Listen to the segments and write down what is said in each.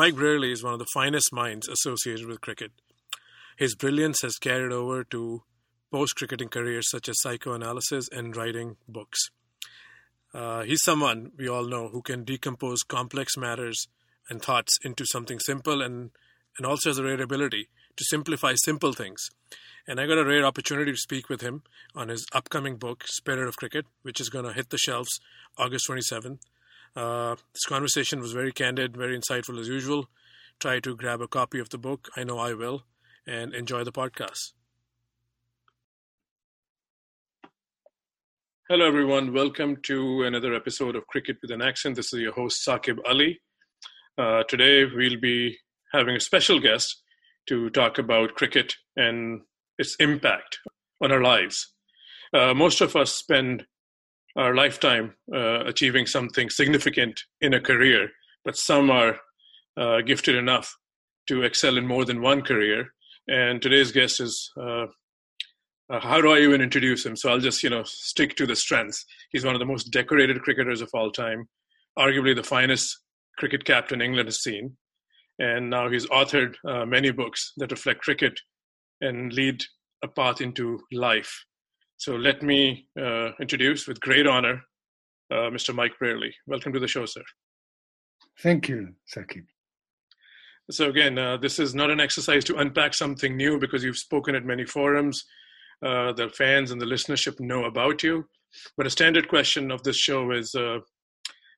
Mike Brearley is one of the finest minds associated with cricket. His brilliance has carried over to post cricketing careers such as psychoanalysis and writing books. Uh, he's someone we all know who can decompose complex matters and thoughts into something simple and, and also has a rare ability to simplify simple things. And I got a rare opportunity to speak with him on his upcoming book, Spirit of Cricket, which is going to hit the shelves August 27th. Uh, this conversation was very candid, very insightful as usual. Try to grab a copy of the book. I know I will. And enjoy the podcast. Hello, everyone. Welcome to another episode of Cricket with an Accent. This is your host, Saqib Ali. Uh, today, we'll be having a special guest to talk about cricket and its impact on our lives. Uh, most of us spend our lifetime uh, achieving something significant in a career, but some are uh, gifted enough to excel in more than one career. And today's guest is uh, uh, how do I even introduce him? So I'll just, you know, stick to the strengths. He's one of the most decorated cricketers of all time, arguably the finest cricket captain England has seen. And now he's authored uh, many books that reflect cricket and lead a path into life. So let me uh, introduce, with great honor, uh, Mr. Mike Brearley. Welcome to the show, sir. Thank you, Saqib. So again, uh, this is not an exercise to unpack something new because you've spoken at many forums uh, the fans and the listenership know about you. But a standard question of this show is uh,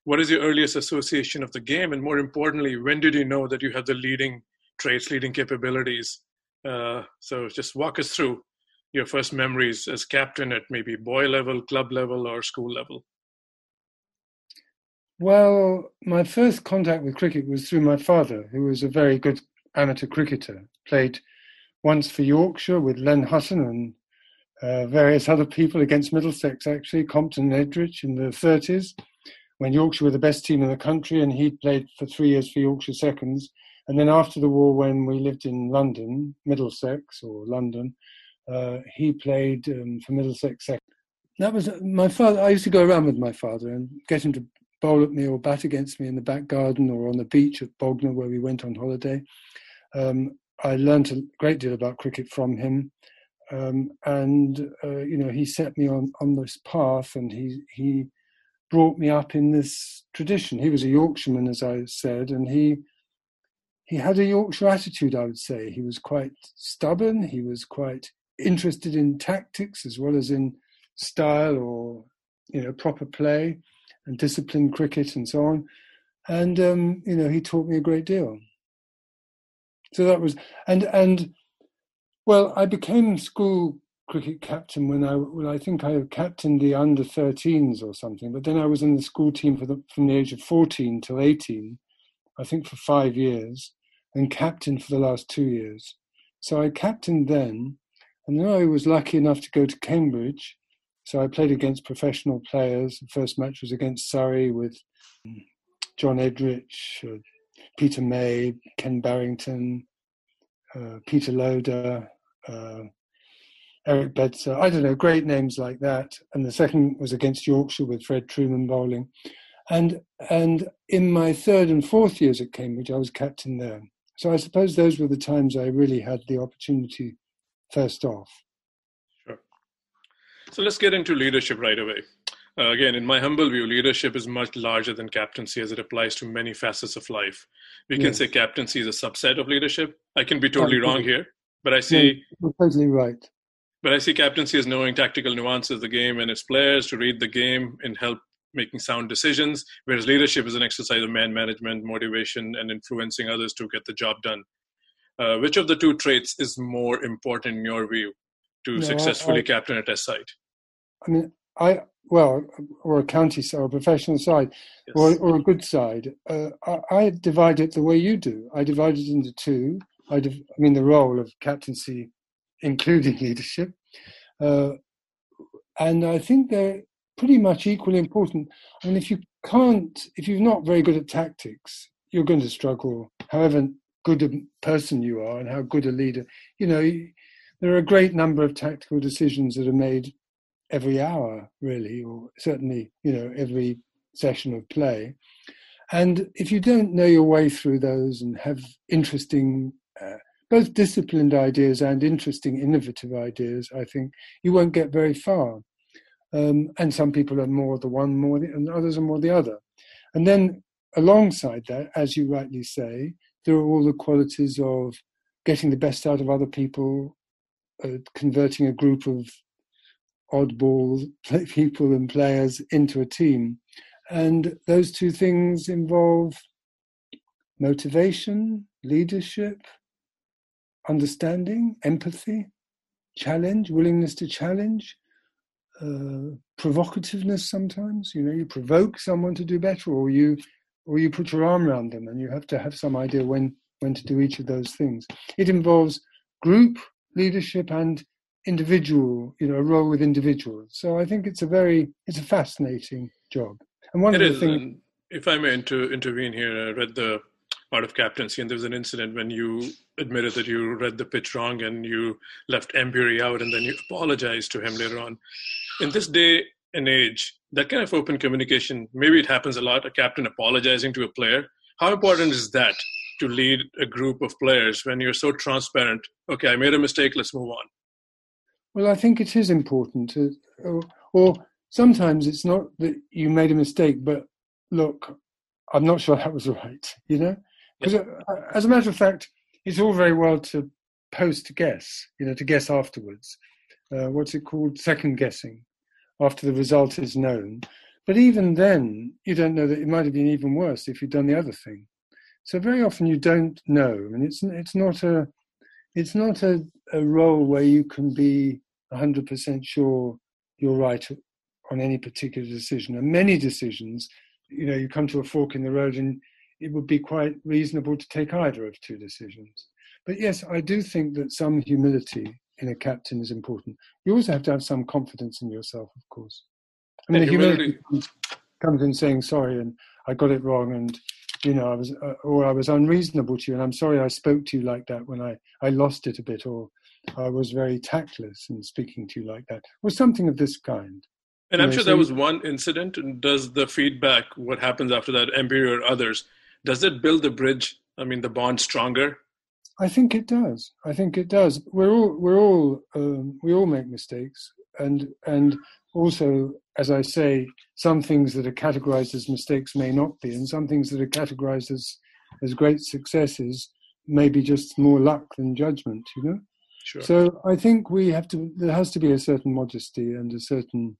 what is your earliest association of the game? And more importantly, when did you know that you have the leading traits, leading capabilities? Uh, so just walk us through your first memories as captain at maybe boy level, club level, or school level. Well, my first contact with cricket was through my father, who was a very good amateur cricketer. Played once for Yorkshire with Len Hutton and uh, various other people against Middlesex, actually, Compton and Edrich in the 30s, when Yorkshire were the best team in the country, and he played for three years for Yorkshire Seconds. And then after the war, when we lived in London, Middlesex or London, uh, he played um, for Middlesex. That was uh, my father. I used to go around with my father and get him to bowl at me or bat against me in the back garden or on the beach at Bognor, where we went on holiday. Um, I learned a great deal about cricket from him. Um, and uh, you know he set me on on this path, and he he brought me up in this tradition. He was a Yorkshireman, as I said, and he he had a Yorkshire attitude. I would say he was quite stubborn. He was quite interested in tactics as well as in style or you know proper play and disciplined cricket and so on. And um, you know he taught me a great deal. So that was and and well, I became school cricket captain when I well, I think I captained the under 13s or something. But then I was in the school team for the, from the age of 14 till 18, I think for five years, and captain for the last two years. So I captained then, and then I was lucky enough to go to Cambridge. So I played against professional players. The first match was against Surrey with John Edrich, uh, Peter May, Ken Barrington, uh, Peter Loader, uh, Eric Bedser. I don't know, great names like that. And the second was against Yorkshire with Fred Trueman bowling. And and in my third and fourth years at Cambridge, I was captain there. So I suppose those were the times I really had the opportunity first off. Sure. So let's get into leadership right away. Uh, again, in my humble view, leadership is much larger than captaincy as it applies to many facets of life. We can yes. say captaincy is a subset of leadership. I can be totally wrong here, but I see. totally right. But I see captaincy as knowing tactical nuances of the game and its players to read the game and help making sound decisions, whereas leadership is an exercise of man management, motivation, and influencing others to get the job done. Uh, which of the two traits is more important in your view to no, successfully I, I, captain a test side? I mean, I well, or a county side, or a professional side, yes. or, or a good side. Uh, I, I, divide it the way you do. I divide it into two. I, div- I mean, the role of captaincy, including leadership, uh, and I think they're pretty much equally important. I mean, if you can't, if you're not very good at tactics, you're going to struggle. However good a person you are, and how good a leader, you know, there are a great number of tactical decisions that are made every hour, really, or certainly, you know, every session of play. And if you don't know your way through those and have interesting, uh, both disciplined ideas and interesting, innovative ideas, I think you won't get very far. Um, and some people are more the one, more the, and others are more the other. And then alongside that, as you rightly say, there are all the qualities of getting the best out of other people, uh, converting a group of oddball people and players into a team. And those two things involve motivation, leadership, understanding, empathy, challenge, willingness to challenge, uh, provocativeness sometimes. You know, you provoke someone to do better, or you or you put your arm around them, and you have to have some idea when when to do each of those things. It involves group leadership and individual, you know, a role with individuals. So I think it's a very it's a fascinating job. And one it of the is, things, if I may inter- intervene here, I read the part of Captaincy, and there was an incident when you admitted that you read the pitch wrong and you left Emburey out, and then you apologized to him later on. In this day and age, that kind of open communication, maybe it happens a lot, a captain apologizing to a player. How important is that to lead a group of players when you're so transparent? Okay, I made a mistake, let's move on. Well, I think it is important to, or, or sometimes it's not that you made a mistake, but look, I'm not sure that was right, you know? Because uh, as a matter of fact, it's all very well to post guess, you know, to guess afterwards. Uh, what's it called? Second guessing after the result is known. But even then, you don't know that it might have been even worse if you'd done the other thing. So very often you don't know, and it's it's not a it's not a, a role where you can be 100% sure you're right on any particular decision. And many decisions, you know, you come to a fork in the road and it would be quite reasonable to take either of two decisions. But yes, I do think that some humility in a captain is important. You also have to have some confidence in yourself, of course. I mean, the humility, humility comes in saying sorry and I got it wrong and you know I was uh, or I was unreasonable to you and I'm sorry I spoke to you like that when I I lost it a bit or I was very tactless in speaking to you like that or something of this kind. And I'm know, sure so that was one incident. And does the feedback, what happens after that, Emburey or others, does it build the bridge? I mean, the bond stronger? I think it does. I think it does. We're all we're all um, we all make mistakes, and and also, as I say, some things that are categorized as mistakes may not be, and some things that are categorized as as great successes may be just more luck than judgment. You know. Sure. So I think we have to. There has to be a certain modesty and a certain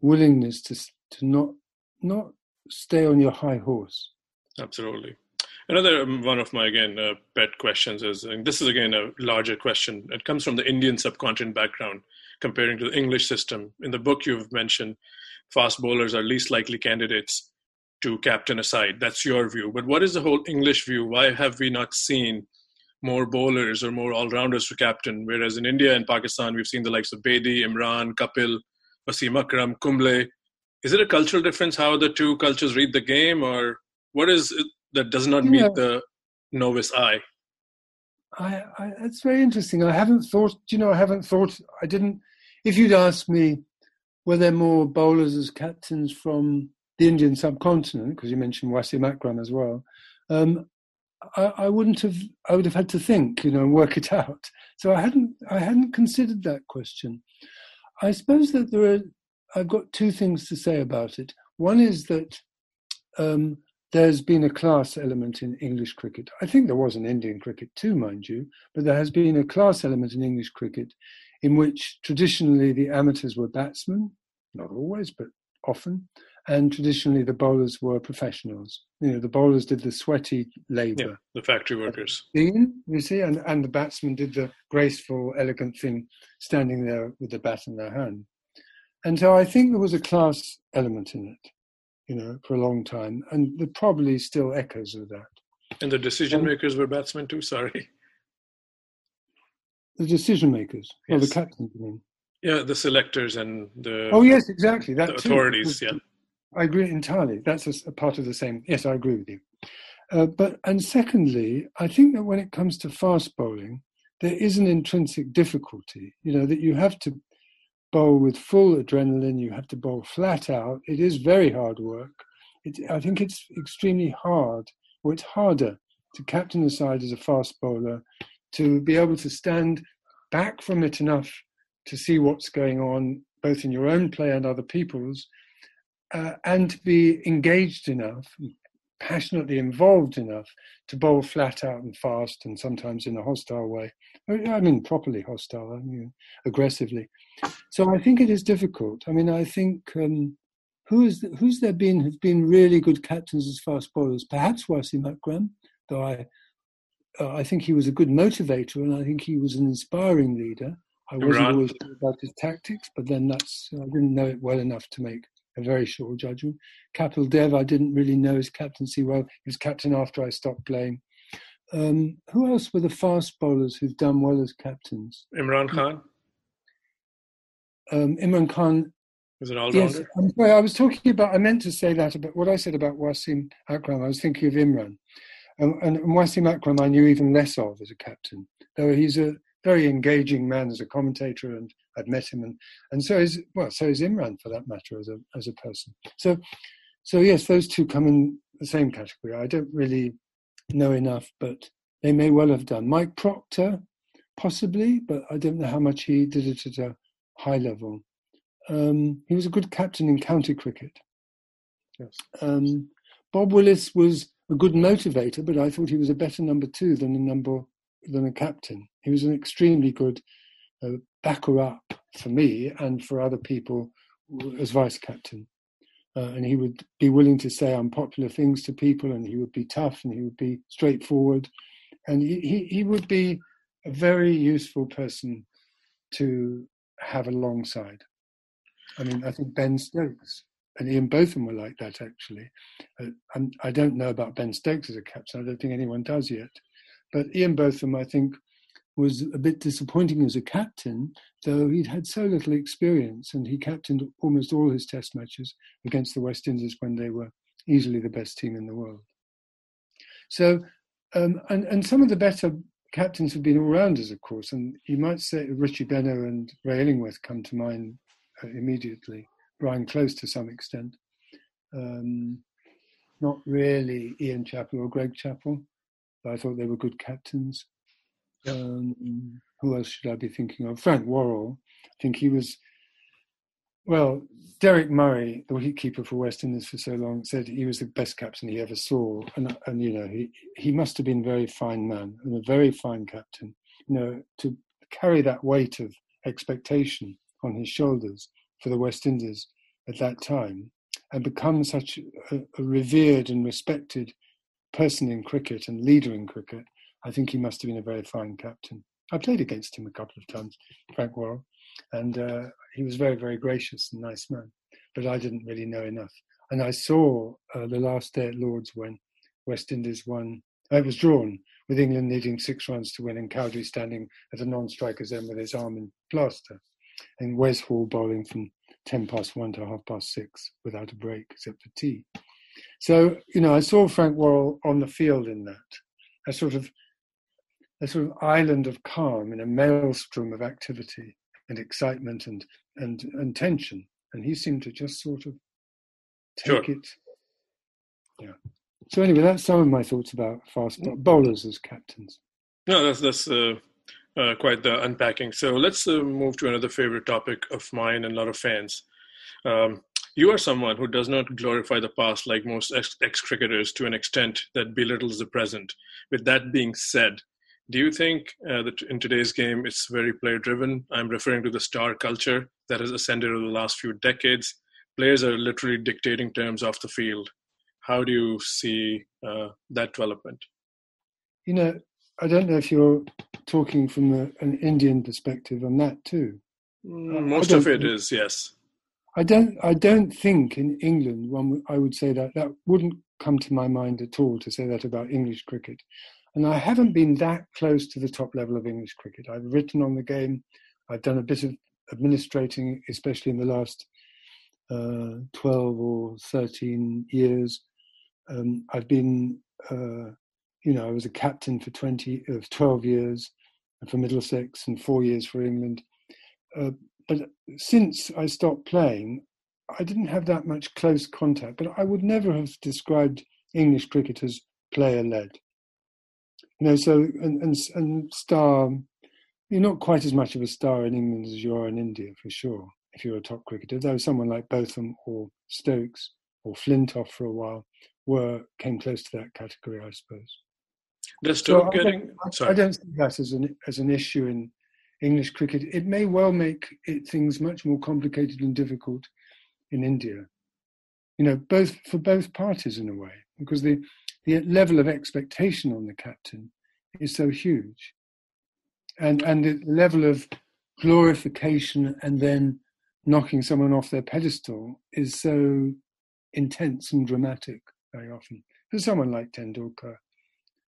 willingness to to not not stay on your high horse. Absolutely. Another um, one of my again uh, pet questions is, and this is again a larger question. It comes from the Indian subcontinent background, comparing to the English system. In the book, you've mentioned fast bowlers are least likely candidates to captain a side. That's your view. But what is the whole English view? Why have we not seen more bowlers or more all rounders to captain? Whereas in India and Pakistan, we've seen the likes of Bedi, Imran, Kapil, Wasim Akram, Kumble. Is it a cultural difference how the two cultures read the game, or what is it that does not meet the novice eye? I, I, it's very interesting. I haven't thought, you know, I haven't thought, I didn't, if you'd asked me, were there more bowlers as captains from the Indian subcontinent, because you mentioned Wasim Akram as well, um, I, I, wouldn't have, I would have had to think, you know, and work it out. So I hadn't, I hadn't considered that question. I suppose that there are, I've got two things to say about it. One is that um, there's been a class element in English cricket. I think there was in Indian cricket too, mind you, but there has been a class element in English cricket in which traditionally the amateurs were batsmen, not always, but often, and traditionally the bowlers were professionals. You know, the bowlers did the sweaty labour. Yeah, the factory workers. you see, and, and the batsmen did the graceful, elegant thing, standing there with the bat in their hand. And so I think there was a class element in it you know, for a long time, and there probably still echoes of that. And the decision makers were batsmen too. Sorry. The decision makers, yes. or the captains, you mean? Yeah, the selectors and the. Oh yes, exactly. That authorities. Too. Yeah. I agree entirely. That's a, a, part of the same. Yes, I agree with you. Uh, but and secondly, I think that when it comes to fast bowling, there is an intrinsic difficulty. You know that you have to bowl with full adrenaline. You have to bowl flat out. It is very hard work. it, I think it's extremely hard, or it's harder to captain the side as a fast bowler, to be able to stand back from it enough to see what's going on, both in your own play and other people's, uh, and to be engaged enough, passionately involved enough to bowl flat out and fast and sometimes in a hostile way. I mean, properly hostile, I mean, aggressively. So I think it is difficult. I mean, I think um, who is the, who's there been who've been really good captains as fast bowlers? Perhaps Wasim Akram, though I uh, I think he was a good motivator and I think he was an inspiring leader. I wasn't right. always sure about his tactics, but then that's I didn't know it well enough to make a very sure judgment. Kapil Dev, I didn't really know his captaincy well. He was captain after I stopped playing. Um, who else were the fast bowlers who've done well as captains? Imran Khan. Um, Imran Khan. Was it all rounder? Yes, I'm sorry, I was talking about. I meant to say that about what I said about Wasim Akram. I was thinking of Imran, um, and, and Wasim Akram I knew even less of as a captain, though he's a very engaging man as a commentator, and I'd met him, and and so is well, so is Imran for that matter as a as a person. So, so yes, those two come in the same category. I don't really know enough, but they may well have done. Mike Procter, possibly, but I don't know how much he did it at a high level. Um, he was a good captain in county cricket. Yes. Um, Bob Willis was a good motivator, but I thought he was a better number two than a number than a captain. He was an extremely good uh, backer up for me and for other people as vice captain. Uh, and he would be willing to say unpopular things to people, and he would be tough, and he would be straightforward, and he, he, he would be a very useful person to have alongside. I mean, I think Ben Stokes and Ian Botham were like that actually. Uh, I don't know about Ben Stokes as a captain. I don't think anyone does yet. But Ian Botham, I think, was a bit disappointing as a captain, though he'd had so little experience and he captained almost all his test matches against the West Indies when they were easily the best team in the world. So, um, and, and some of the better captains have been all rounders, of course, and you might say Richie Benaud and Ray Illingworth come to mind uh, immediately, Brian Close to some extent. Um, not really Ian Chappell or Greg Chappell. But I thought they were good captains. Um, who else should I be thinking of? Frank Worrell. I think he was. Well, Deryck Murray, the wicketkeeper for West Indies for so long, said he was the best captain he ever saw, and and you know he he must have been a very fine man and a very fine captain. You know to carry that weight of expectation on his shoulders for the West Indies at that time and become such a, a revered and respected person in cricket and leader in cricket, I think he must have been a very fine captain. I played against him a couple of times, Frank Worrell, and uh, he was very, very gracious and nice man. But I didn't really know enough. And I saw uh, the last day at Lords when West Indies won. Uh, it was drawn with England needing six runs to win, and Cowdrey standing at a non-striker's end with his arm in plaster, and Wes Hall bowling from ten past one to half past six without a break except for tea. So, you know, I saw Frank Worrell on the field in that, a sort of a sort of island of calm in a maelstrom of activity and excitement and and, and tension. And he seemed to just sort of take sure. it. Yeah. So anyway, that's some of my thoughts about fast bowlers as captains. No, that's that's uh, uh, quite the unpacking. So let's uh, move to another favorite topic of mine and a lot of fans. Um, you are someone who does not glorify the past like most ex cricketers to an extent that belittles the present. With that being said, do you think uh, that in today's game it's very player driven? I'm referring to the star culture that has ascended over the last few decades. Players are literally dictating terms off the field. How do you see uh, that development? You know, I don't know if you're talking from a, an Indian perspective on that too. Mm, most of it is yes. I don't. I don't think in England one. I would say that that wouldn't come to my mind at all to say that about English cricket. And I haven't been that close to the top level of English cricket. I've written on the game. I've done a bit of administrating, especially in the last uh, 12 or 13 years. Um, I've been, uh, you know, I was a captain for 20 of uh, 12 years for Middlesex and four years for England. Uh, but since I stopped playing, I didn't have that much close contact, but I would never have described English cricket as player led. You know, so and, and and star, you're not quite as much of a star in England as you are in India for sure. If you're a top cricketer, though someone like Botham or Stokes or Flintoff for a while were came close to that category, I suppose. They're still so getting. I don't, I don't see that as an as an issue in English cricket. It may well make it, things much more complicated and difficult in India. You know, both for both parties in a way, because the the level of expectation on the captain is so huge, and and the level of glorification and then knocking someone off their pedestal is so intense and dramatic very often. For someone like Tendulkar,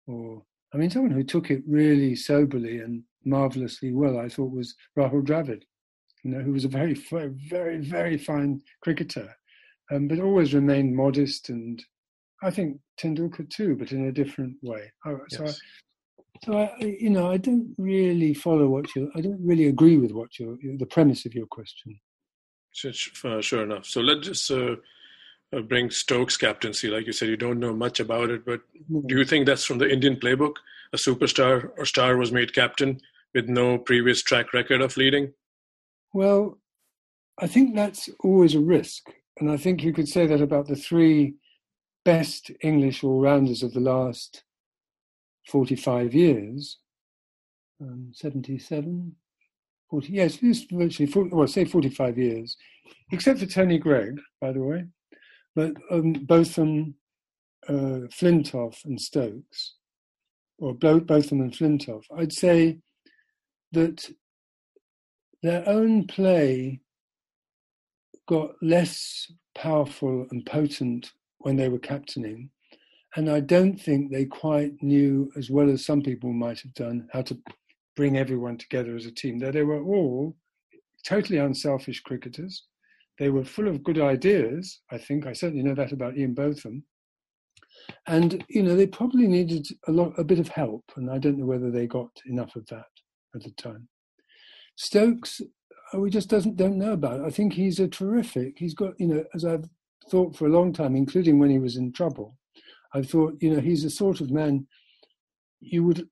or I mean, someone who took it really soberly and marvelously well, I thought was Rahul Dravid, you know, who was a very, very, very fine cricketer, um, but always remained modest and I think Tendulkar too, but in a different way. So, yes. I, so I, you know, I don't really follow what you. I don't really agree with what you the premise of your question. Sure, sure enough. So let's just uh, uh, bring Stokes captaincy. Like you said, you don't know much about it, but do you think that's from the Indian playbook? A superstar or star was made captain with no previous track record of leading. Well, I think that's always a risk, and I think you could say that about the three best English all rounders of the last 45 years, um, 77, 40, yes, virtually, 40, well, say 45 years, except for Tony Greig, by the way, but um, both from uh, Flintoff and Stokes, or both, both them and Flintoff, I'd say that their own play got less powerful and potent when they were captaining. And I don't think they quite knew, as well as some people might have done, how to bring everyone together as a team. Though they were all totally unselfish cricketers. They were full of good ideas, I think. I certainly know that about Ian Botham. And, you know, they probably needed a lot a bit of help, and I don't know whether they got enough of that at the time. Stokes, uh, we just doesn't don't know about. I think he's a terrific. He's got, you know, as I've thought for a long time, including when he was in trouble. I thought, you know, he's the sort of man you would,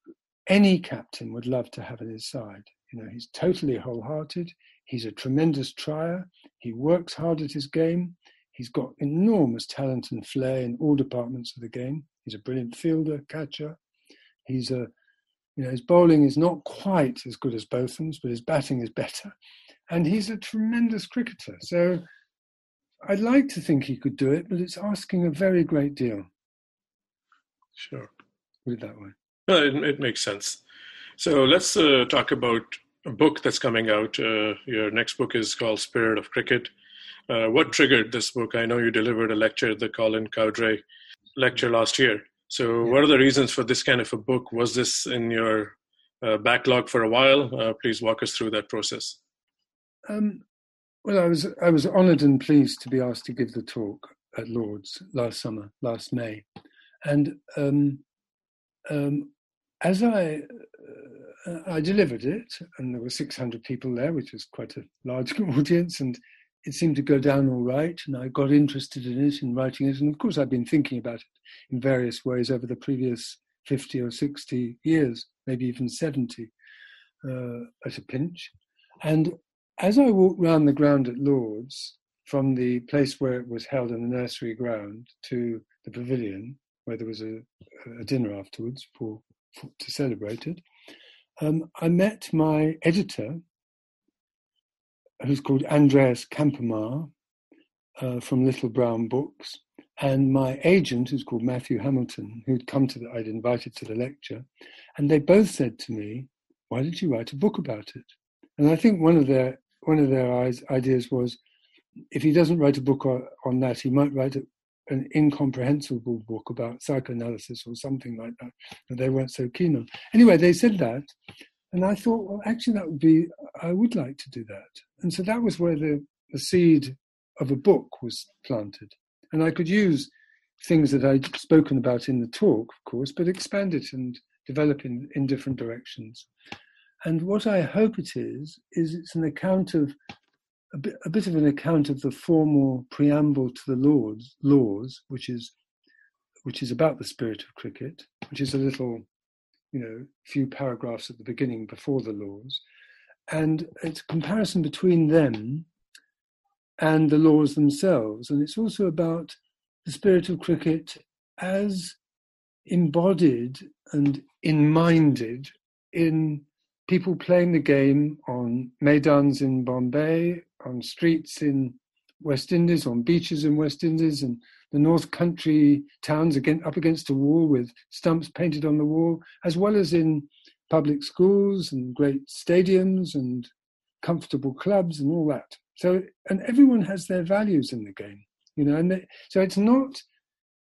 any captain would love to have at his side. You know, he's totally wholehearted. He's a tremendous trier. He works hard at his game. He's got enormous talent and flair in all departments of the game. He's a brilliant fielder, catcher. He's a, you know, his bowling is not quite as good as Botham's, but his batting is better. And he's a tremendous cricketer. So I'd like to think he could do it, but it's asking a very great deal. Sure. Put it that way. No, it, it makes sense. So let's uh, talk about a book that's coming out. Uh, your next book is called Spirit of Cricket. Uh, what triggered this book? I know you delivered a lecture at the Colin Cowdrey lecture last year. So, yeah. what are the reasons for this kind of a book? Was this in your uh, backlog for a while? Uh, please walk us through that process. Um, well, I was I was honoured and pleased to be asked to give the talk at Lords last summer, last May, and um, um, as I uh, I delivered it, and there were 600 people there, which was quite a large audience, and it seemed to go down all right. And I got interested in it, in writing it, and of course I've been thinking about it in various ways over the previous 50 or 60 years, maybe even 70 uh, at a pinch. And as I walked round the ground at Lords, from the place where it was held in the nursery ground to the pavilion, where there was a, a dinner afterwards for, for, to celebrate it, um, I met my editor, who's called Andreas Campomar uh, from Little Brown Books, and my agent, who's called Matthew Hamilton, who'd come to the, I'd invited to the lecture, and they both said to me, "Why did you write a book about it?" And I think one of their one of their ideas was if he doesn't write a book on that, he might write an incomprehensible book about psychoanalysis or something like that that they weren't so keen on. Anyway, they said that, and I thought, well, actually, that would be, I would like to do that. And so that was where the, the seed of a book was planted. And I could use things that I'd spoken about in the talk, of course, but expand it and develop in, in different directions. And what I hope it is, is it's an account of a bit, a bit of an account of the formal preamble to the laws, laws, which is which is about the spirit of cricket, which is a little, you know, few paragraphs at the beginning before the laws, and it's a comparison between them and the laws themselves, and it's also about the spirit of cricket as embodied and in minded in people playing the game on maidans in Bombay, on streets in West Indies, on beaches in West Indies, and the North Country towns again, up against a wall with stumps painted on the wall, as well as in public schools and great stadiums and comfortable clubs and all that. So, and everyone has their values in the game, you know, and they, so it's not,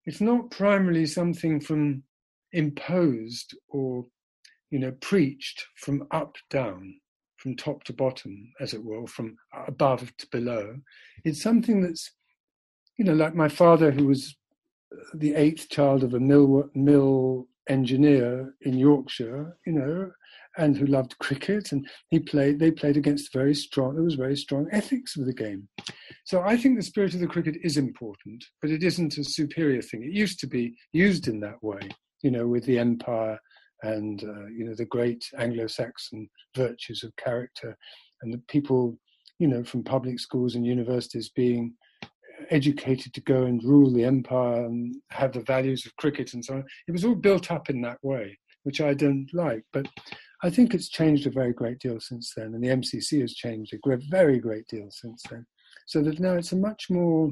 it's not primarily something from imposed or you know, preached from up down, from top to bottom, as it were, from above to below. It's something that's, you know, like my father, who was uh, the eighth child of a mill mill engineer in Yorkshire, you know, and who loved cricket, and he played. They played against very strong. There was very strong ethics of the game. So I think the spirit of the cricket is important, but it isn't a superior thing. It used to be used in that way, you know, with the empire and uh, you know the great Anglo-Saxon virtues of character, and the people, you know, from public schools and universities being educated to go and rule the empire and have the values of cricket and so on. It was all built up in that way, which I don't like, but. I think it's changed a very great deal since then, and the MCC has changed a very great deal since then. So that now it's a much more,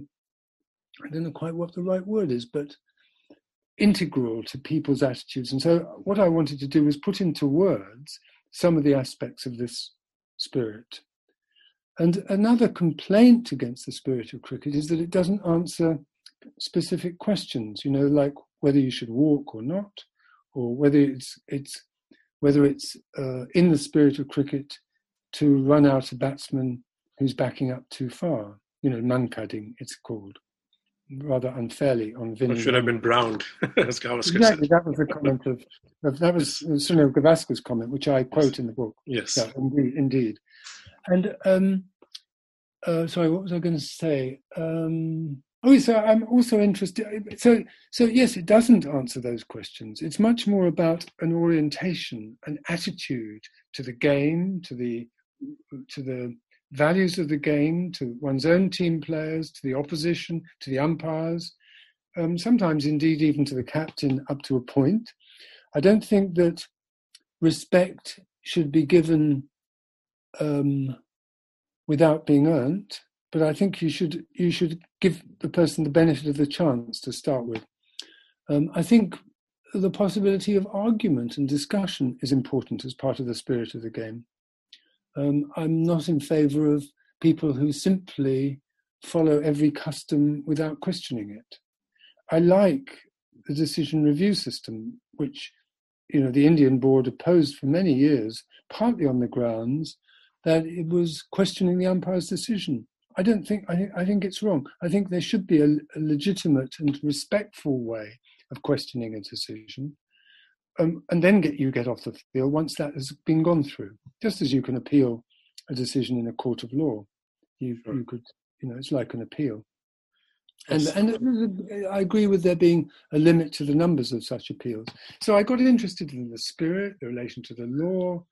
I don't know quite what the right word is, but integral to people's attitudes. And so, what I wanted to do was put into words some of the aspects of this spirit. And another complaint against the spirit of cricket is that it doesn't answer specific questions, you know, like whether you should walk or not, or whether it's, it's whether it's uh, in the spirit of cricket to run out a batsman who's backing up too far, you know, Mankading, it's called rather unfairly on Vinoo. Or should have been browned, exactly, that was the comment of, of that was Sunil Gavaskar's comment, which I quote in the book. Yes, yeah, indeed, indeed. And um, uh, sorry, what was I going to say? Um, oh, so I'm also interested. So, so yes, it doesn't answer those questions. It's much more about an orientation, an attitude to the game, to the to the values of the game to one's own team players, to the opposition, to the umpires, um, sometimes indeed even to the captain up to a point. I don't think that respect should be given um, without being earned, but I think you should you should give the person the benefit of the chance to start with. Um, I think the possibility of argument and discussion is important as part of the spirit of the game. Um, I'm not in favour of people who simply follow every custom without questioning it. I like the decision review system, which you know the Indian board opposed for many years, partly on the grounds that it was questioning the umpire's decision. I don't think I think I think it's wrong. I think there should be a, a legitimate and respectful way of questioning a decision um, and then get you get off the field once that has been gone through. Just as you can appeal a decision in a court of law, you sure. you could you know it's like an appeal. And and I agree with there being a limit to the numbers of such appeals. So I got interested in the spirit, the relation to the law,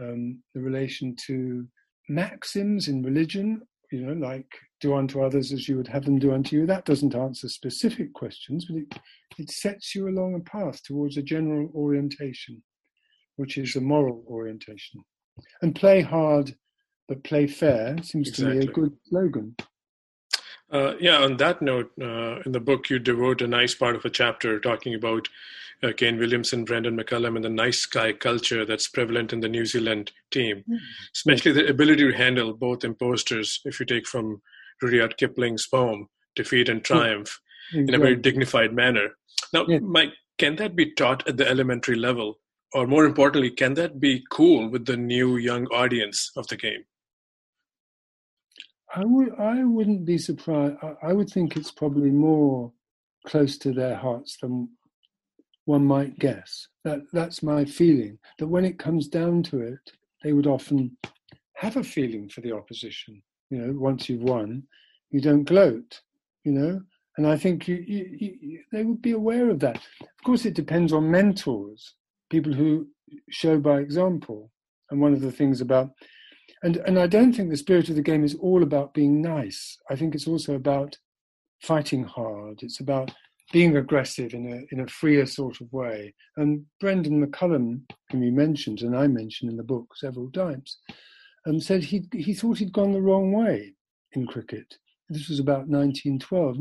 um, the relation to maxims in religion. You know, like do unto others as you would have them do unto you. That doesn't answer specific questions, but it, it sets you along a path towards a general orientation, which is a moral orientation. And play hard, but play fair seems exactly. to me a good slogan. Uh, yeah, on that note, uh, in the book, you devote a nice part of a chapter talking about uh, Kane Williamson, Brendon McCullum, and the nice guy culture that's prevalent in the New Zealand team, mm-hmm. especially the ability to handle both imposters. If you take from Rudyard Kipling's poem, Defeat and Triumph, in a very dignified manner. Now, yeah. Mike, can that be taught at the elementary level? Or more importantly, can that be cool with the new young audience of the game? I would I wouldn't be surprised. I, I would think it's probably more close to their hearts than one might guess. That that's my feeling. That when it comes down to it, they would often have a feeling for the opposition You know, once you've won, you don't gloat. You know, and I think you, you, you, they would be aware of that. Of course, it depends on mentors, people who show by example. And one of the things about, and, and I don't think the spirit of the game is all about being nice. I think it's also about fighting hard. It's about being aggressive in a in a freer sort of way. And Brendon McCullum, whom you mentioned and I mentioned in the book several times, um, said he he thought he'd gone the wrong way in cricket. This was about 1912,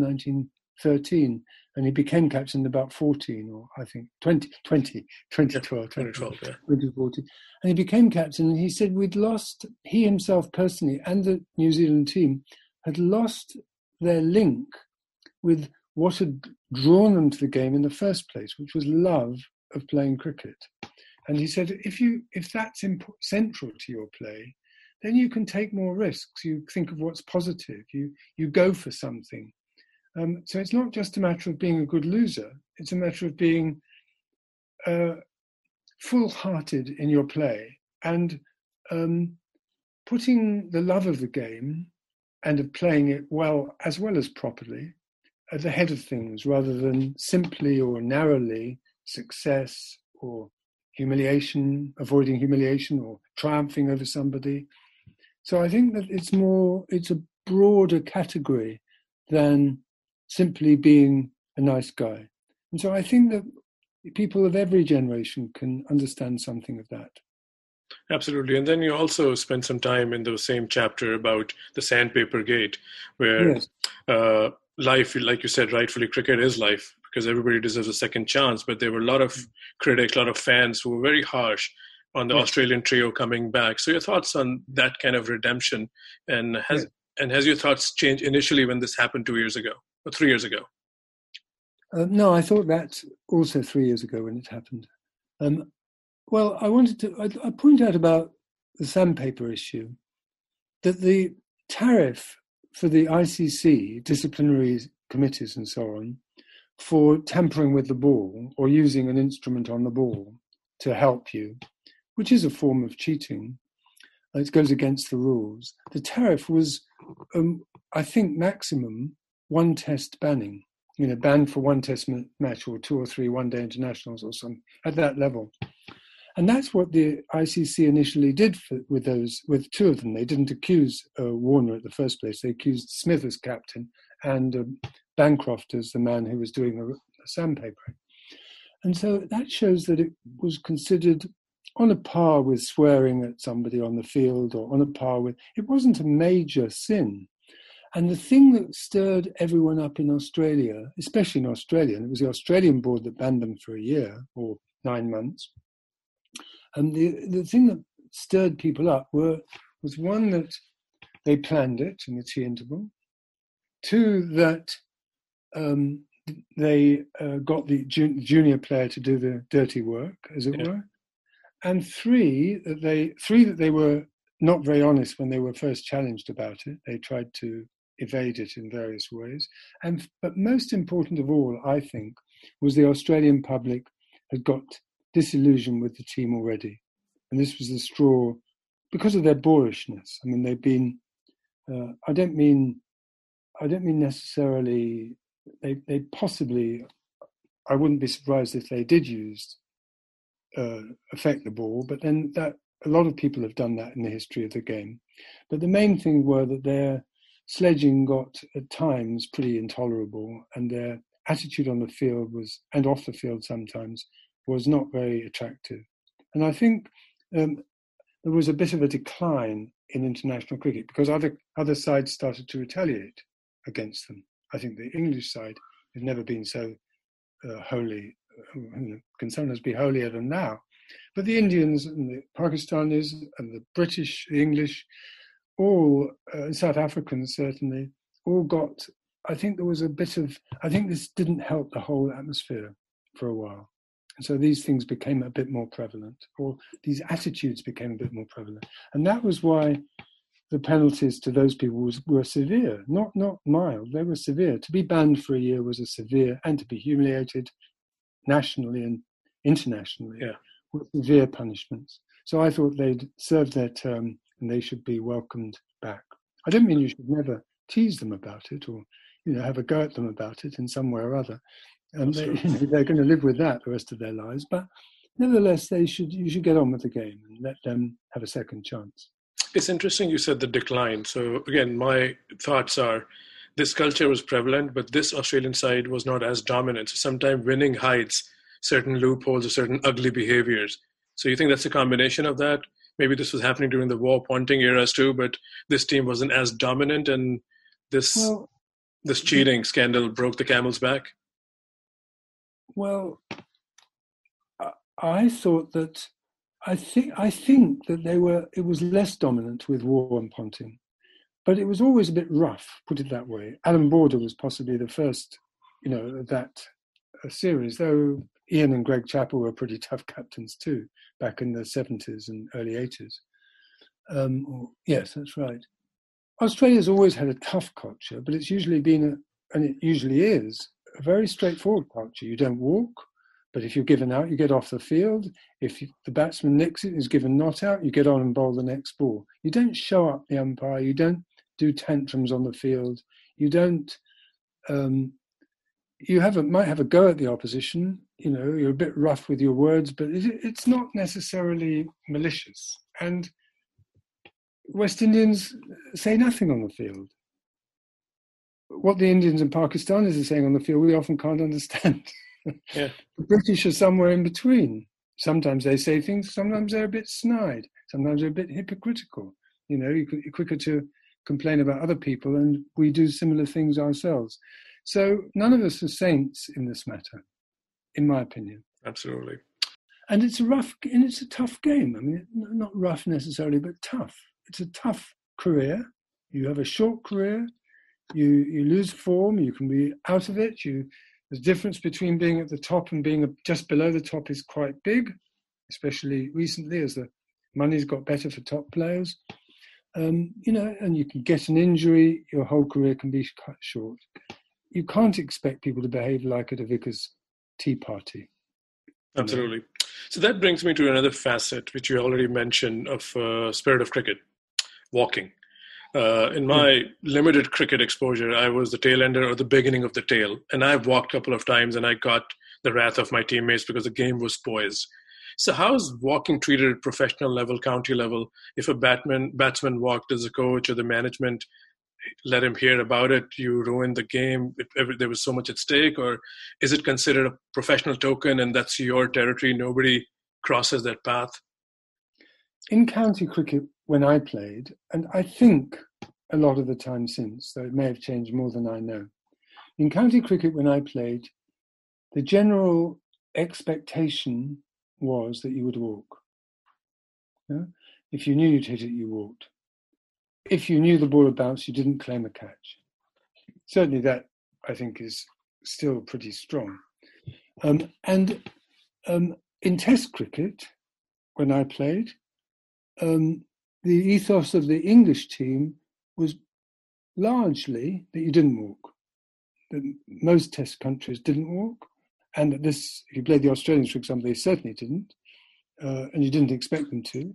1913, and he became captain about 14, or I think 20, 20 2012, 2012, yeah. 2014. And he became captain, and he said we'd lost, he himself personally and the New Zealand team had lost their link with what had drawn them to the game in the first place, which was love of playing cricket. And he said, if you if that's imp- central to your play, then you can take more risks. You think of what's positive. You you go for something. Um, so it's not just a matter of being a good loser. It's a matter of being uh, full-hearted in your play and um, putting the love of the game and of playing it well as well as properly at the head of things, rather than simply or narrowly success or humiliation, avoiding humiliation or triumphing over somebody. So I think that it's more, it's a broader category than simply being a nice guy. And so I think that people of every generation can understand something of that. Absolutely. And then you also spend some time in the same chapter about the sandpaper gate, where yes. uh, life, like you said, rightfully, cricket is life because everybody deserves a second chance. But there were a lot of critics, a lot of fans who were very harsh on the yes. Australian trio coming back. So your thoughts on that kind of redemption, and has yes. and has your thoughts changed initially when this happened two years ago or three years ago? Uh, no, I thought that also three years ago when it happened. Um, well, I wanted to I, I point out about the sandpaper issue that the tariff for the ICC disciplinary committees and so on for tampering with the ball or using an instrument on the ball to help you which is a form of cheating. It goes against the rules. The tariff was, um, I think, maximum one test banning. You know, banned for one test match or two or three one day internationals or something at that level. And that's what the ICC initially did for, with those, with two of them. They didn't accuse uh, Warner at the first place. They accused Smith as captain and uh, Bancroft as the man who was doing the, the sandpapering. And so that shows that it was considered on a par with swearing at somebody on the field or on a par with it wasn't a major sin and the thing that stirred everyone up in australia especially in australia and it was the australian board that banned them for a year or nine months and the, the thing that stirred people up were was one that they planned it in the tea interval two that um, they uh, got the junior player to do the dirty work as it yeah. were and three that they three that they were not very honest when they were first challenged about it. They tried to evade it in various ways. And but most important of all, I think, was the Australian public had got disillusioned with the team already, and this was the straw because of their boorishness. I mean, they've been. Uh, I don't mean. I don't mean necessarily. They they possibly. I wouldn't be surprised if they did use uh, affect the ball. But then that a lot of people have done that in the history of the game. But the main thing were that their sledging got at times pretty intolerable, and their attitude on the field was and off the field sometimes was not very attractive. And I think um, there was a bit of a decline in international cricket because other other sides started to retaliate against them. I think the English side has never been so uh, wholly can sometimes be holier than now, But the Indians and the Pakistanis and the British, the English, all uh, South Africans certainly, all got. I think there was a bit of. I think this didn't help the whole atmosphere for a while. And so these things became a bit more prevalent, or these attitudes became a bit more prevalent, and that was why the penalties to those people was, were severe, not not mild. They were severe. To be banned for a year was a severe, and to be humiliated nationally and internationally yeah. with severe punishments. So I thought they'd served their term and they should be welcomed back. I don't mean you should never tease them about it or you know have a go at them about it in some way or other. And they, you know, they're going to live with that the rest of their lives. But nevertheless, they should you should get on with the game and let them have a second chance. It's interesting you said the decline. So again, my thoughts are this culture was prevalent, but this Australian side was not as dominant. So sometimes winning hides certain loopholes or certain ugly behaviors. So you think that's a combination of that? Maybe this was happening during the Waugh Ponting eras too, but this team wasn't as dominant, and this well, this cheating scandal broke the camel's back. Well, I thought that I think I think that they were it was less dominant with Waugh and Ponting, but it was always a bit rough. Put it that way. Allan Border was possibly the first, you know, that uh, series. Though Ian and Greg Chappell were pretty tough captains too back in the seventies and early eighties. Um, yes, that's right. Australia's always had a tough culture, but it's usually been a, and it usually is a very straightforward culture. You don't walk, but if you're given out, you get off the field. If the batsman nicks it, is given not out, you get on and bowl the next ball. You don't show up the umpire. You don't do tantrums on the field. You don't. Um, you have a, might have a go at the opposition. You know, you're a bit rough with your words, but it, it's not necessarily malicious. And West Indians say nothing on the field. What the Indians and Pakistanis are saying on the field, we often can't understand. Yeah. the British are somewhere in between. Sometimes they say things, sometimes they're a bit snide, sometimes they're a bit hypocritical. You know, you're quicker to complain about other people, and we do similar things ourselves. So none of us are saints in this matter, in my opinion. Absolutely. And it's a rough, and it's a tough game. I mean, not rough necessarily, but tough. It's a tough career. You have a short career. You you lose form. You can be out of it. You the difference between being at the top and being just below the top is quite big, especially recently as the money's got better for top players. Um, you know, and you can get an injury, your whole career can be cut short. You can't expect people to behave like at a vicar's tea party. Absolutely. So that brings me to another facet, which you already mentioned, of uh, spirit of cricket, walking. Uh, in my limited cricket exposure, I was the tail ender or the beginning of the tail. And I've walked a couple of times and I got the wrath of my teammates because the game was poised. So, how is walking treated at professional level, county level? If a batsman, batsman walked, as a coach or the management let him hear about it, you ruined the game? It, there was so much at stake? Or is it considered a professional token and that's your territory? Nobody crosses that path? In county cricket, when I played, and I think a lot of the time since, though it may have changed more than I know. In county cricket, when I played, the general expectation was that you would walk. Yeah? If you knew you'd hit it, you walked. If you knew the ball would bounce, you didn't claim a catch. Certainly, that I think is still pretty strong. Um, and um, in Test cricket, when I played, um, the ethos of the English team was largely that you didn't walk. That most Test countries didn't walk, and that this, if you played the Australians, for example, they certainly didn't, uh, and you didn't expect them to.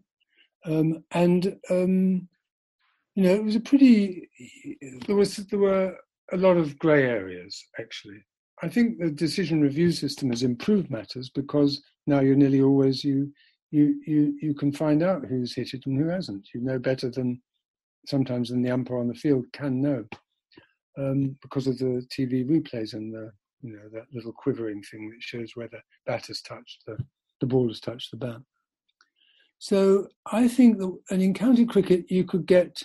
Um, and um, you know, it was a pretty. There was there were a lot of grey areas actually. I think the decision review system has improved matters because now you're nearly always you you you you can find out who's hit it and who hasn't. You know better than sometimes than the umpire on the field can know um, because of the TV replays and the you know that little quivering thing that shows where the bat has touched the the ball has touched the bat. So I think that, in county cricket, you could get,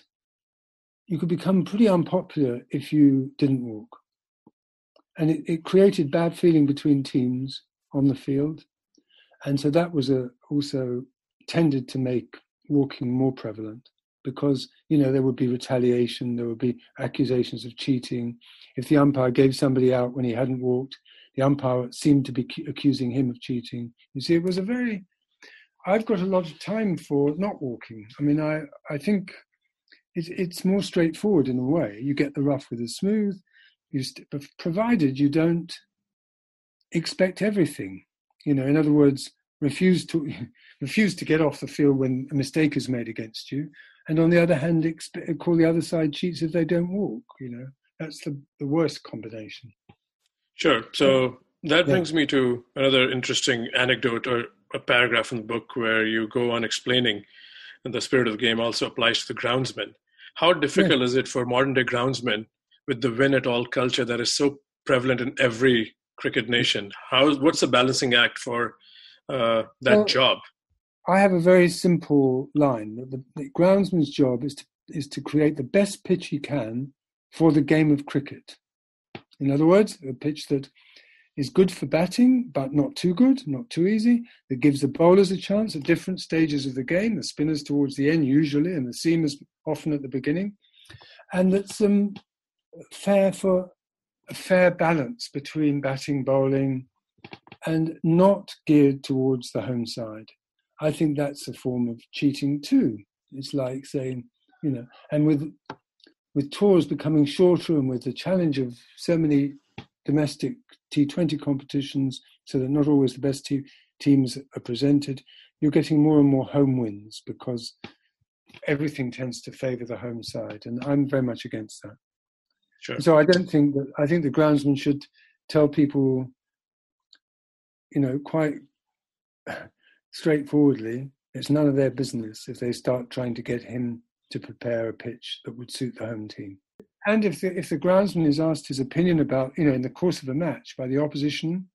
you could become pretty unpopular if you didn't walk, and it, it created bad feeling between teams on the field. And so that was a, also tended to make walking more prevalent because you know there would be retaliation there would be accusations of cheating. If the umpire gave somebody out when he hadn't walked the umpire seemed to be accusing him of cheating. You see it was a very i've got a lot of time for not walking. I mean i i think it's it's more straightforward in a way you get the rough with the smooth you st- provided you don't expect everything you know, in other words, refuse to refuse to get off the field when a mistake is made against you, and on the other hand, exp- call the other side cheats if they don't walk. You know, that's the, the worst combination. Sure. So that brings me to another interesting anecdote or a paragraph in the book where you go on explaining and the spirit of the game also applies to the groundsman. How difficult yeah. is it for modern day groundsmen with the win at all culture that is so prevalent in every cricket nation? How what's the balancing act for uh, that well, job? I have a very simple line that the, the groundsman's job is to is to create the best pitch he can for the game of cricket. In other words, a pitch that is good for batting, but not too good, not too easy, that gives the bowlers a chance at different stages of the game, the spinners towards the end usually, and the seamers often at the beginning, and that's um, fair for a fair balance between batting, bowling, and not geared towards the home side. I think that's a form of cheating too. It's like saying, you know, and with with tours becoming shorter and with the challenge of so many domestic T20 competitions, so that not always the best te- teams are presented, you're getting more and more home wins because everything tends to favour the home side, and I'm very much against that. Sure. So I don't think that I think the groundsman should tell people, you know, quite straightforwardly, it's none of their business if they start trying to get him to prepare a pitch that would suit the home team. And if the, if the groundsman is asked his opinion about, you know, in the course of a match by the opposition,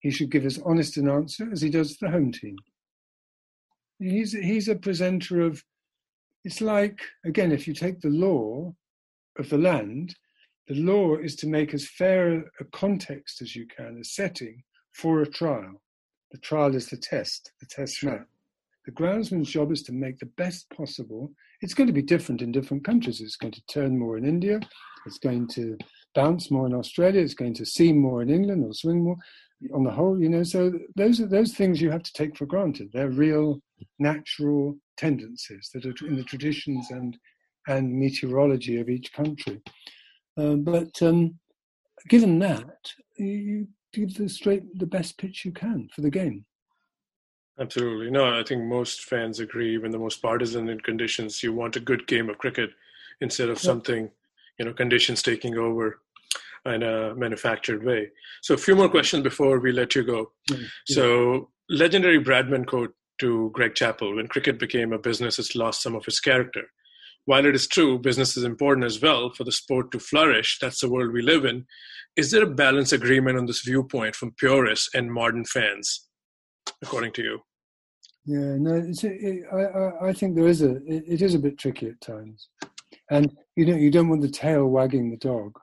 he should give as honest an answer as he does the home team. He's, he's a presenter of, it's like, again, if you take the law of the land, the law is to make as fair a context as you can, a setting for a trial. The trial is the test, the test sure. match. The groundsman's job is to make the best possible it's going to be different in different countries. It's going to turn more in India. It's going to bounce more in Australia. It's going to seam more in England or swing more. On the whole, you know, so those are those things you have to take for granted. They're real, natural tendencies that are in the traditions and and meteorology of each country. Uh, but um, given that, you give the straight the best pitch you can for the game. Absolutely. No, I think most fans agree, even the most partisan in conditions, you want a good game of cricket instead of something, you know, conditions taking over in a manufactured way. So a few more questions before we let you go. Mm-hmm. So legendary Bradman quote to Greg Chappell, when cricket became a business, it's lost some of its character. While it is true, business is important as well for the sport to flourish, that's the world we live in. Is there a balance agreement on this viewpoint from purists and modern fans, according to you? Yeah, no, it, I, I think there is a, it, it is a bit tricky at times, and you know, you don't want the tail wagging the dog,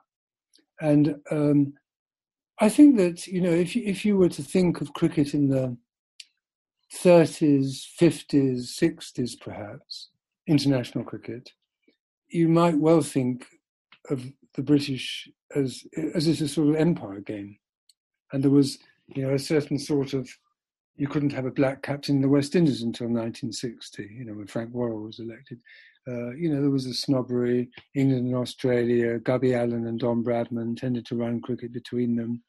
and um, I think that you know, if you, if you were to think of cricket in the 30s, 50s, 60s, perhaps international cricket, you might well think of the British as as a sort of empire game, and there was you know a certain sort of you couldn't have a black captain in the West Indies until 1960, you know, when Frank Worrell was elected. Uh, you know, there was a snobbery. England and Australia, Gubby Allen and Don Bradman tended to run cricket between them.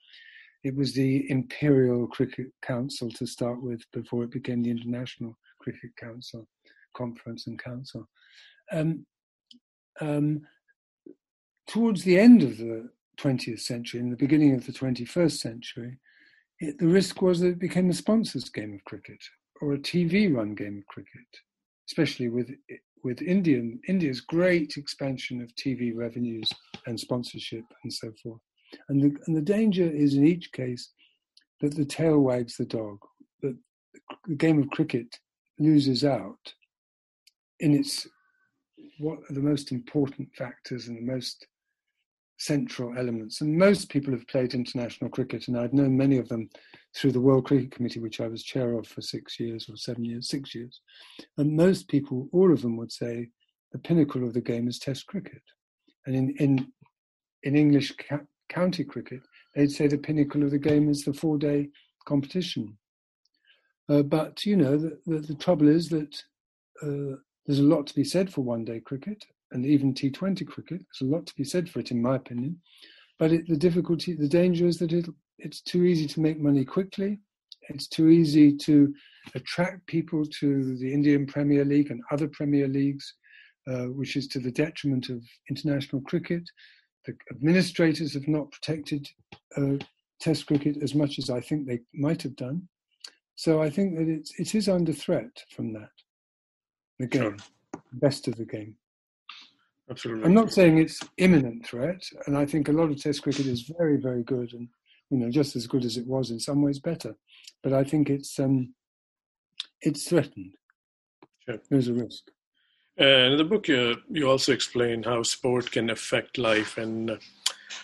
It was the Imperial Cricket Council to start with before it became the International Cricket Council, Conference and Council. Um, um, towards the end of the 20th century, in the beginning of the 21st century, it, the risk was that it became a sponsor's game of cricket or a TV run game of cricket, especially with with Indian India's great expansion of TV revenues and sponsorship and so forth. And the and the danger is in each case that the tail wags the dog, that the game of cricket loses out in its what are the most important factors and the most central elements. And most people have played international cricket, and I've known many of them through the World Cricket Committee, which I was chair of for six years or seven years, six years. And most people, all of them would say the pinnacle of the game is Test cricket. And in, in, in English ca- county cricket, they'd say the pinnacle of the game is the four day competition. Uh, but, you know, the, the, the trouble is that uh, there's a lot to be said for one day cricket and even T20 cricket. There's a lot to be said for it, in my opinion. But it, the difficulty, the danger is that it, it's too easy to make money quickly, It's too easy to attract people to the Indian Premier League and other Premier Leagues, uh, which is to the detriment of international cricket. The administrators have not protected uh, Test cricket as much as I think they might have done. So I think that it's, it is under threat from that. The game, sure. best of the game. Absolutely. I'm not saying it's imminent threat, and I think a lot of Test cricket is very, very good, and you know, just as good as it was in some ways better. But I think it's um, it's threatened. Sure. There's a risk. Uh, in the book, uh, you also explain how sport can affect life, and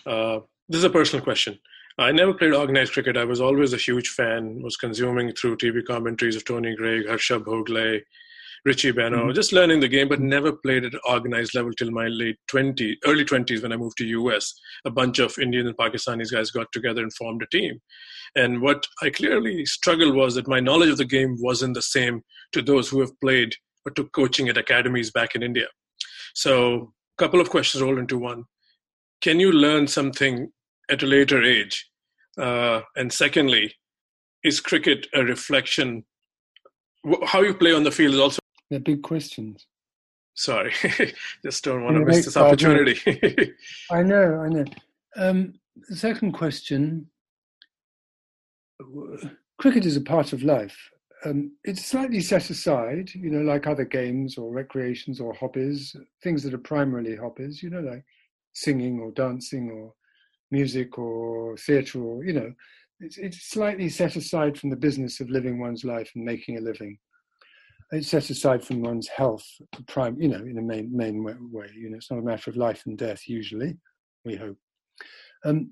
uh, this is a personal question. I never played organized cricket. I was always a huge fan. Was consuming through TV commentaries of Tony Greig, Harsha Bhogle, Richie Benaud, mm-hmm. just learning the game, but never played at organized level till my late 20, early 20s when I moved to US. A bunch of Indian and Pakistanis guys got together and formed a team. And what I clearly struggled was that my knowledge of the game wasn't the same to those who have played or took coaching at academies back in India. So a couple of questions rolled into one. Can you learn something at a later age? Uh, and secondly, is cricket a reflection? How you play on the field is also they're big questions. Sorry, just don't want to miss this opportunity. I know, I know. Um, the second question cricket is a part of life. Um, it's slightly set aside, you know, like other games or recreations or hobbies, things that are primarily hobbies, you know, like singing or dancing or music or theatre or, you know, it's, it's slightly set aside from the business of living one's life and making a living it's set aside from one's health, prime, you know, in a main main way. You know, it's not a matter of life and death usually. We hope. Um,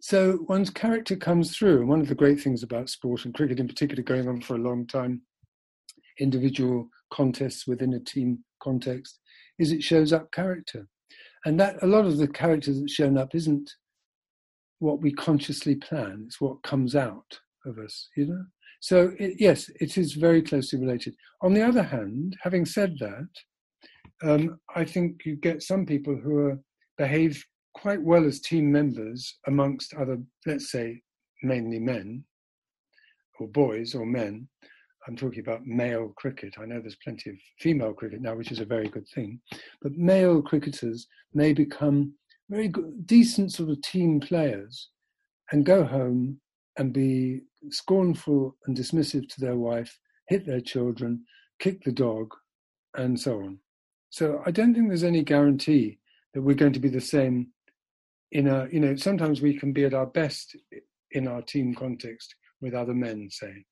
so one's character comes through, and one of the great things about sport and cricket in particular, going on for a long time, individual contests within a team context, is it shows up character, and that a lot of the character that's shown up isn't what we consciously plan; it's what comes out of us. You know. So, it, yes, it is very closely related. On the other hand, having said that, um, I think you get some people who are, behave quite well as team members amongst other, let's say, mainly men or boys or men. I'm talking about male cricket. I know there's plenty of female cricket now, which is a very good thing. But male cricketers may become very good, decent sort of team players and go home and be scornful and dismissive to their wife, hit their children, kick the dog, and so on. So I don't think there's any guarantee that we're going to be the same in a, you know, sometimes we can be at our best in our team context with other men, say,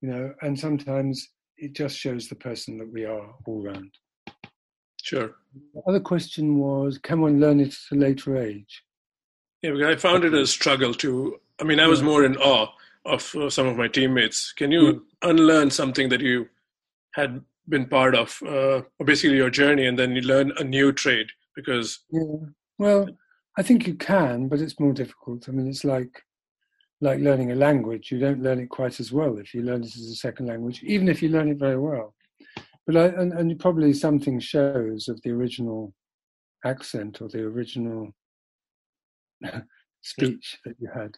you know, and sometimes it just shows the person that we are all round. Sure. The other question was, can one learn it at a later age? Yeah, I found it a struggle to. I mean, I was more in awe of uh, some of my teammates. Can you mm. unlearn something that you had been part of, uh, basically your journey, and then you learn a new trade? Because yeah, well, I think you can, but it's more difficult. I mean, it's like like learning a language. You don't learn it quite as well if you learn it as a second language, even if you learn it very well. But I, and, and probably something shows of the original accent or the original speech that you had.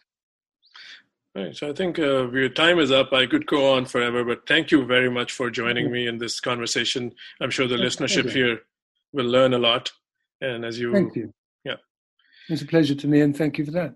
Right. So I think uh, your time is up. I could go on forever, but thank you very much for joining me in this conversation. I'm sure the listenership here will learn a lot. And as you, thank you. Yeah, it's a pleasure to me, and thank you for that.